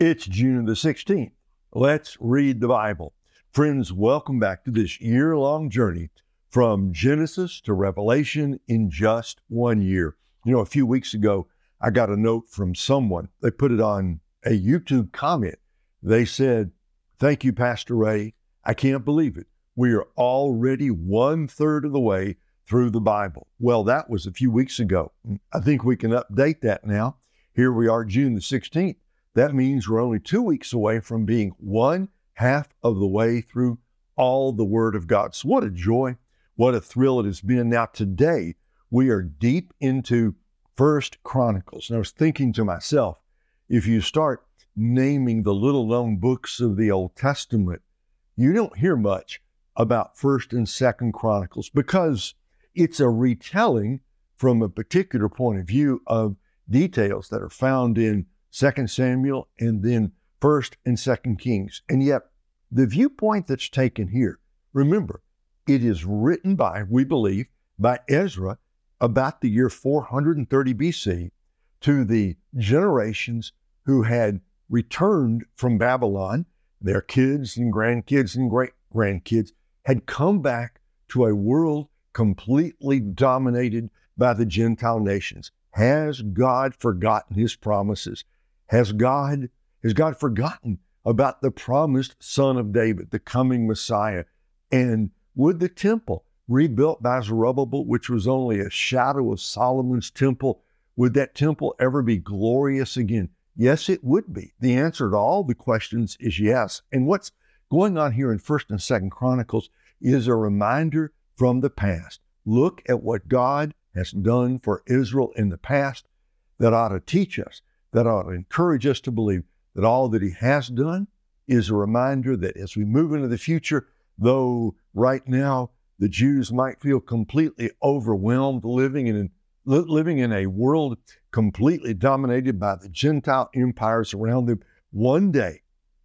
It's June the 16th. Let's read the Bible. Friends, welcome back to this year long journey from Genesis to Revelation in just one year. You know, a few weeks ago, I got a note from someone. They put it on a YouTube comment. They said, Thank you, Pastor Ray. I can't believe it. We are already one third of the way through the Bible. Well, that was a few weeks ago. I think we can update that now. Here we are, June the 16th. That means we're only two weeks away from being one half of the way through all the Word of God. So, what a joy, what a thrill it has been. Now, today, we are deep into First Chronicles. And I was thinking to myself, if you start naming the little known books of the Old Testament, you don't hear much about First and Second Chronicles because it's a retelling from a particular point of view of details that are found in Second Samuel, and then First and Second Kings. And yet, the viewpoint that's taken here, remember, it is written by, we believe, by Ezra about the year 430 BC to the generations who had returned from Babylon. Their kids and grandkids and great grandkids had come back to a world completely dominated by the Gentile nations. Has God forgotten his promises? Has God has God forgotten about the promised son of David, the coming Messiah? And would the temple rebuilt by Zerubbabel, which was only a shadow of Solomon's temple, would that temple ever be glorious again? Yes, it would be. The answer to all the questions is yes. And what's going on here in 1st and 2nd Chronicles is a reminder from the past. Look at what God has done for Israel in the past that ought to teach us that ought to encourage us to believe that all that He has done is a reminder that as we move into the future, though right now the Jews might feel completely overwhelmed living in living in a world completely dominated by the Gentile empires around them, one day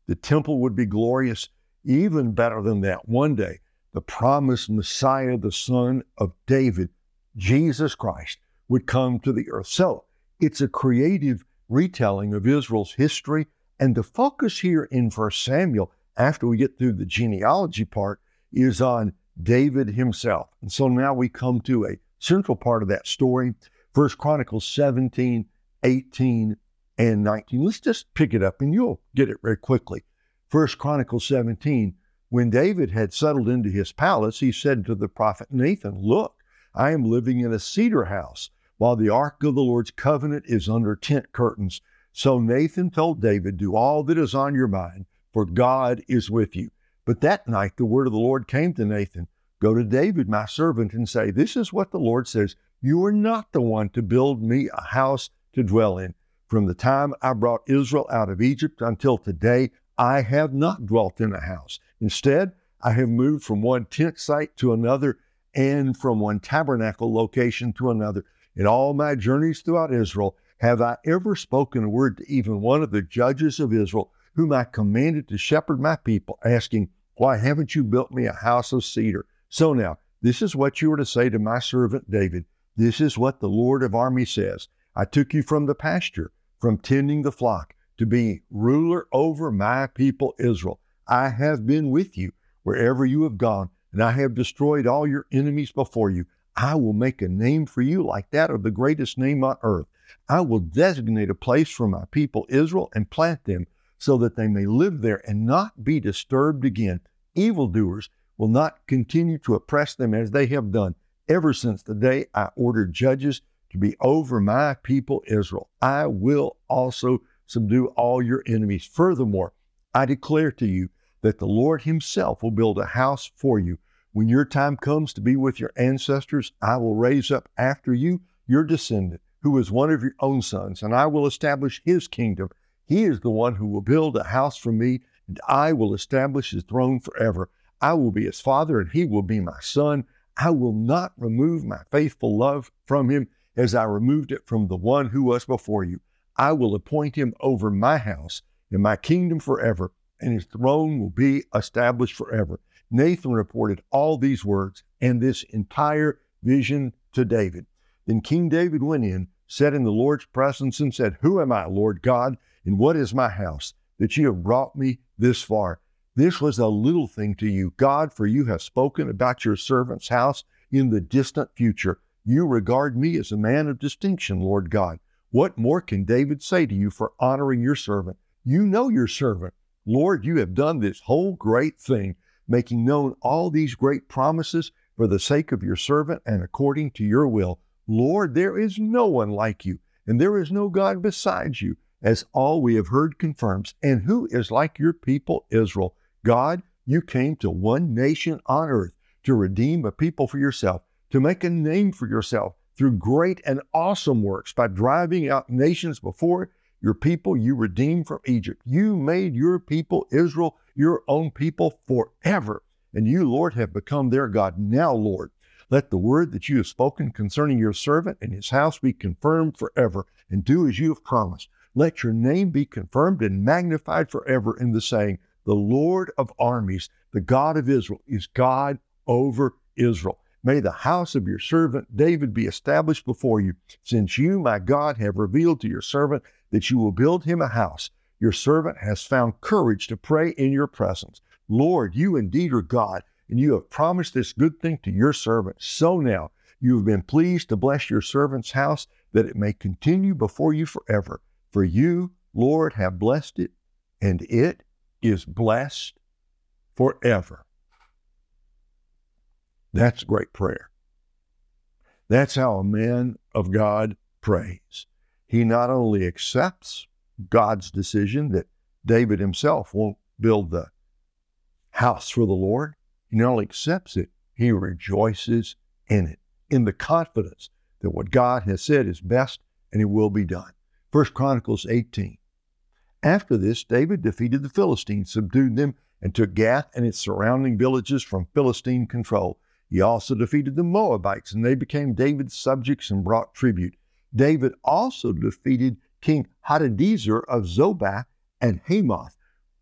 the temple would be glorious. Even better than that, one day the promised Messiah, the son of David, Jesus Christ, would come to the earth. So it's a creative retelling of Israel's history. And the focus here in 1 Samuel, after we get through the genealogy part, is on David himself. And so now we come to a central part of that story, 1 Chronicles 17, 18, and 19. Let's just pick it up and you'll get it very quickly. 1 Chronicles 17, when David had settled into his palace, he said to the prophet Nathan, Look, I am living in a cedar house while the ark of the Lord's covenant is under tent curtains. So Nathan told David, Do all that is on your mind, for God is with you. But that night the word of the Lord came to Nathan Go to David, my servant, and say, This is what the Lord says You are not the one to build me a house to dwell in. From the time I brought Israel out of Egypt until today, I have not dwelt in a house. Instead, I have moved from one tent site to another and from one tabernacle location to another. In all my journeys throughout Israel, have I ever spoken a word to even one of the judges of Israel, whom I commanded to shepherd my people, asking, Why haven't you built me a house of cedar? So now, this is what you are to say to my servant David. This is what the Lord of armies says I took you from the pasture, from tending the flock, to be ruler over my people Israel. I have been with you wherever you have gone, and I have destroyed all your enemies before you. I will make a name for you like that of the greatest name on earth. I will designate a place for my people Israel and plant them so that they may live there and not be disturbed again. Evildoers will not continue to oppress them as they have done ever since the day I ordered judges to be over my people Israel. I will also subdue all your enemies. Furthermore, I declare to you that the Lord Himself will build a house for you when your time comes to be with your ancestors, I will raise up after you your descendant, who is one of your own sons, and I will establish his kingdom. He is the one who will build a house for me, and I will establish his throne forever. I will be his father, and he will be my son. I will not remove my faithful love from him as I removed it from the one who was before you. I will appoint him over my house and my kingdom forever, and his throne will be established forever. Nathan reported all these words and this entire vision to David. Then King David went in, sat in the Lord's presence, and said, Who am I, Lord God, and what is my house? that you have brought me this far. This was a little thing to you, God, for you have spoken about your servant's house in the distant future. You regard me as a man of distinction, Lord God. What more can David say to you for honoring your servant? You know your servant. Lord, you have done this whole great thing, making known all these great promises for the sake of your servant and according to your will. Lord, there is no one like you, and there is no God besides you, as all we have heard confirms. And who is like your people, Israel? God, you came to one nation on earth to redeem a people for yourself, to make a name for yourself through great and awesome works by driving out nations before your people you redeemed from Egypt. You made your people, Israel, your own people forever. And you, Lord, have become their God. Now, Lord, let the word that you have spoken concerning your servant and his house be confirmed forever, and do as you have promised. Let your name be confirmed and magnified forever in the saying, The Lord of armies, the God of Israel, is God over Israel. May the house of your servant David be established before you, since you, my God, have revealed to your servant that you will build him a house. Your servant has found courage to pray in your presence. Lord, you indeed are God, and you have promised this good thing to your servant. So now you have been pleased to bless your servant's house, that it may continue before you forever. For you, Lord, have blessed it, and it is blessed forever. That's great prayer. That's how a man of God prays. He not only accepts God's decision that David himself won't build the house for the Lord. He not only accepts it, he rejoices in it, in the confidence that what God has said is best and it will be done. First Chronicles 18. After this, David defeated the Philistines, subdued them, and took Gath and its surrounding villages from Philistine control. He also defeated the Moabites, and they became David's subjects and brought tribute. David also defeated King Hadadezer of Zobah and Hamath,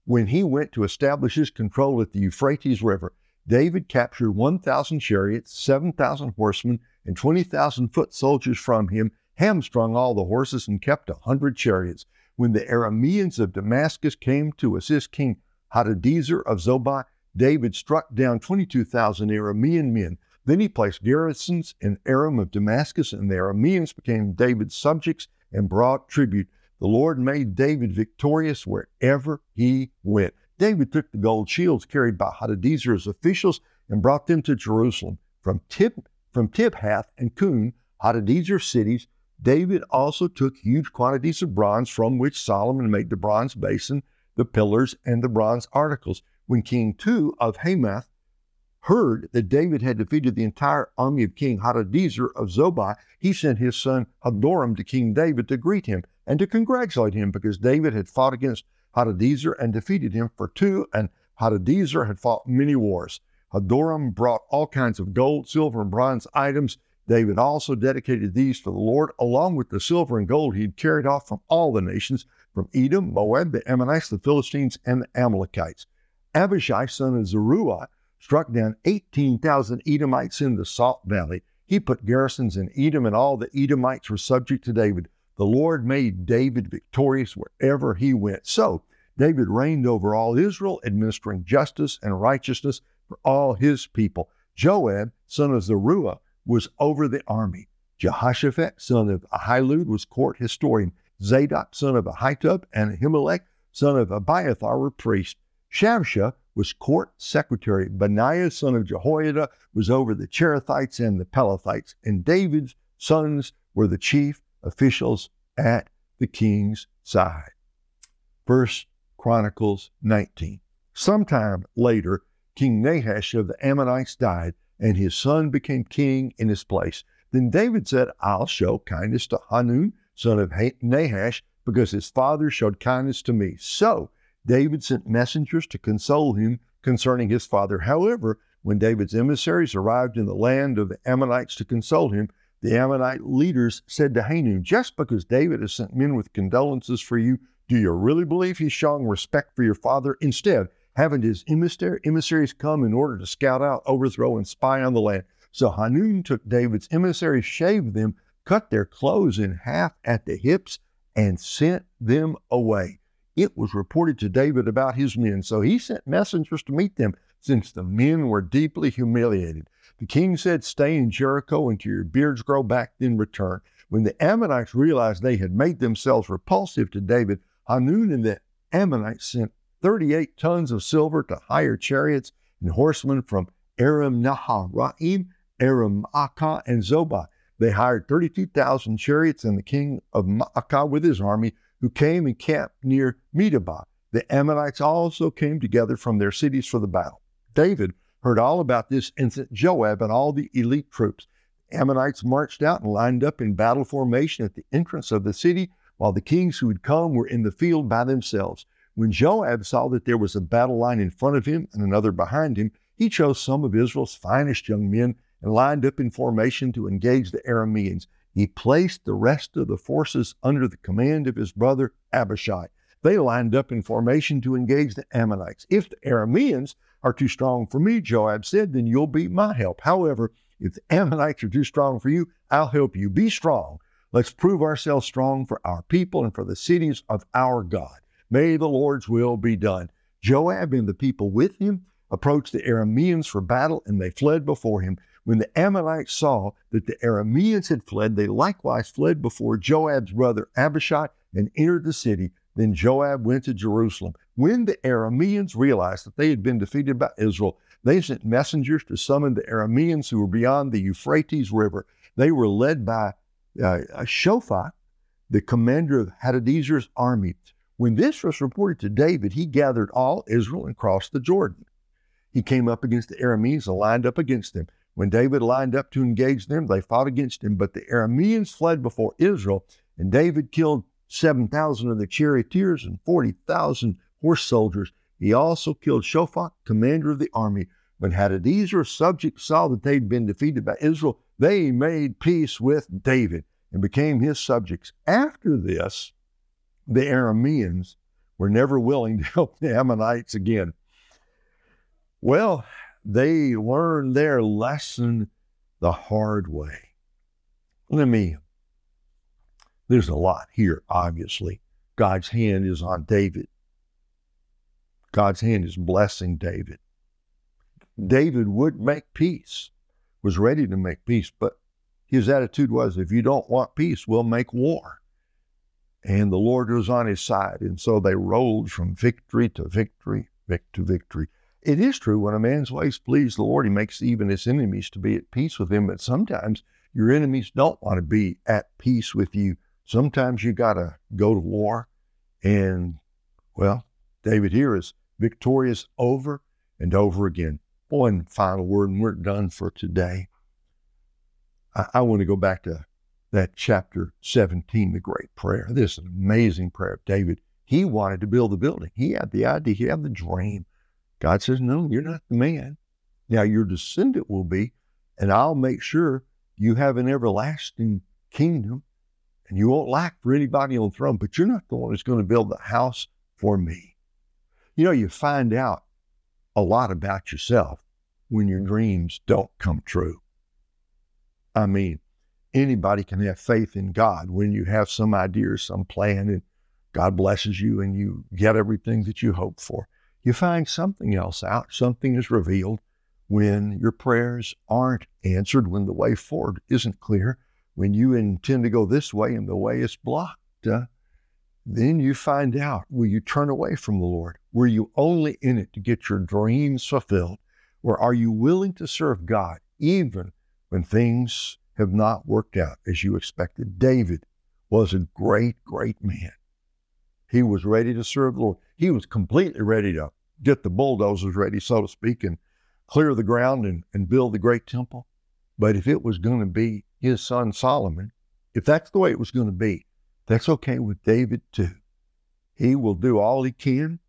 when he went to establish his control at the Euphrates River, David captured 1,000 chariots, 7,000 horsemen, and 20,000 foot soldiers from him, hamstrung all the horses, and kept a 100 chariots. When the Arameans of Damascus came to assist King Hadadezer of Zobah, David struck down 22,000 Aramean men. Then he placed garrisons in Aram of Damascus, and the Arameans became David's subjects and brought tribute. The Lord made David victorious wherever he went. David took the gold shields carried by Hadadezer's officials and brought them to Jerusalem. From, Tib, from Tibhath and Cun, Hadadezer's cities, David also took huge quantities of bronze from which Solomon made the bronze basin, the pillars, and the bronze articles. When King Tou of Hamath heard that David had defeated the entire army of King Hadadezer of Zobah, he sent his son Hadoram to King David to greet him and to congratulate him because David had fought against Hadadezer and defeated him for Tou, and Hadadezer had fought many wars. Hadoram brought all kinds of gold, silver, and bronze items. David also dedicated these to the Lord, along with the silver and gold he had carried off from all the nations, from Edom, Moab, the Ammonites, the Philistines, and the Amalekites. Abishai, son of Zeruiah, struck down 18,000 Edomites in the Salt Valley. He put garrisons in Edom, and all the Edomites were subject to David. The Lord made David victorious wherever he went. So David reigned over all Israel, administering justice and righteousness for all his people. Joab, son of Zeruiah, was over the army. Jehoshaphat, son of Ahilud, was court historian. Zadok, son of Ahitub, and Ahimelech, son of Abiathar, were priests. Shavsha was court secretary. Benaiah, son of Jehoiada, was over the Cherethites and the Pelethites. And David's sons were the chief officials at the king's side. First Chronicles 19. Sometime later, King Nahash of the Ammonites died, and his son became king in his place. Then David said, I'll show kindness to Hanun, son of Nahash, because his father showed kindness to me. So David sent messengers to console him concerning his father. However, when David's emissaries arrived in the land of the Ammonites to console him, the Ammonite leaders said to Hanun, Just because David has sent men with condolences for you, do you really believe he's showing respect for your father? Instead, haven't his emissaries come in order to scout out, overthrow, and spy on the land? So Hanun took David's emissaries, shaved them, cut their clothes in half at the hips, and sent them away. It was reported to David about his men. So he sent messengers to meet them, since the men were deeply humiliated. The king said, Stay in Jericho until your beards grow back, then return. When the Ammonites realized they had made themselves repulsive to David, Hanun and the Ammonites sent 38 tons of silver to hire chariots and horsemen from Aram Naharaim, Aram Maacah, and Zobah. They hired 32,000 chariots and the king of Maacah with his army, who came and camped near Medeba. The Ammonites also came together from their cities for the battle. David heard all about this and sent Joab and all the elite troops. The Ammonites marched out and lined up in battle formation at the entrance of the city, while the kings who had come were in the field by themselves. When Joab saw that there was a battle line in front of him and another behind him, he chose some of Israel's finest young men and lined up in formation to engage the Arameans. He placed the rest of the forces under the command of his brother Abishai. They lined up in formation to engage the Ammonites. If the Arameans are too strong for me, Joab said, then you'll be my help. However, if the Ammonites are too strong for you, I'll help you. Be strong. Let's prove ourselves strong for our people and for the cities of our God. May the Lord's will be done. Joab and the people with him approached the Arameans for battle, and they fled before him. When the Ammonites saw that the Arameans had fled, they likewise fled before Joab's brother Abishai and entered the city. Then Joab went to Jerusalem. When the Arameans realized that they had been defeated by Israel, they sent messengers to summon the Arameans who were beyond the Euphrates River. They were led by uh, the commander of Hadadezer's army. When this was reported to David, he gathered all Israel and crossed the Jordan. He came up against the Arameans and lined up against them. When David lined up to engage them, they fought against him, but the Arameans fled before Israel, and David killed 7,000 of the charioteers and 40,000 horse soldiers. He also killed Shophach, commander of the army. When Hadadezer's subjects saw that they'd been defeated by Israel, they made peace with David and became his subjects. After this, the Arameans were never willing to help the Ammonites again. Well, they learned their lesson the hard way. Let me, there's a lot here, obviously. God's hand is on David. God's hand is blessing David. David would make peace, was ready to make peace, but his attitude was if you don't want peace, we'll make war. And the Lord was on his side. And so they rolled from victory to victory, victory to victory. It is true when a man's ways please the Lord, he makes even his enemies to be at peace with him. But sometimes your enemies don't want to be at peace with you. Sometimes you got to go to war. And, well, David here is victorious over and over again. One final word, and we're done for today. I, I want to go back to that chapter 17, the great prayer. This is an amazing prayer of David. He wanted to build the building. He had the idea, he had the dream. God says, No, you're not the man. Now your descendant will be, and I'll make sure you have an everlasting kingdom and you won't lack for anybody on the throne, but you're not the one who's going to build the house for me. You know, you find out a lot about yourself when your dreams don't come true. I mean, anybody can have faith in God when you have some idea or some plan and God blesses you and you get everything that you hope for you find something else out. Something is revealed when your prayers aren't answered, when the way forward isn't clear, when you intend to go this way and the way is blocked. Uh, then you find out will you turn away from the Lord? Were you only in it to get your dreams fulfilled? Or are you willing to serve God even when things have not worked out as you expected? David was a great, great man. He was ready to serve the Lord. He was completely ready to get the bulldozers ready, so to speak, and clear the ground and, and build the great temple. But if it was going to be his son Solomon, if that's the way it was going to be, that's okay with David too. He will do all he can,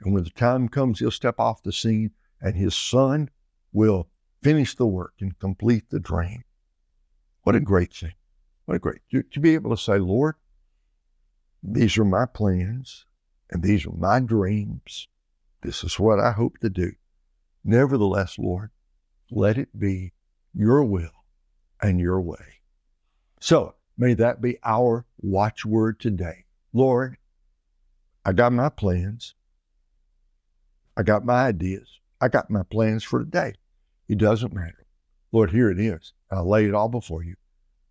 and when the time comes, he'll step off the scene, and his son will finish the work and complete the dream. What a great thing. What a great to, to be able to say, Lord, these are my plans and these are my dreams. This is what I hope to do. Nevertheless, Lord, let it be your will and your way. So may that be our watchword today. Lord, I got my plans. I got my ideas. I got my plans for today. It doesn't matter. Lord, here it is. I lay it all before you.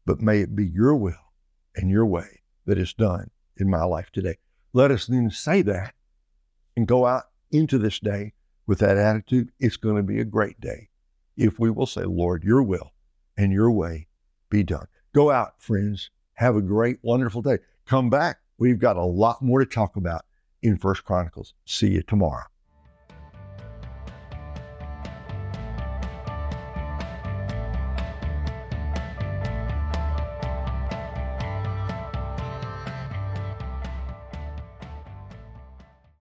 But may it be your will and your way that is done in my life today. Let us then say that and go out into this day with that attitude. It's going to be a great day if we will say, Lord, your will and your way be done. Go out, friends. Have a great, wonderful day. Come back. We've got a lot more to talk about in First Chronicles. See you tomorrow.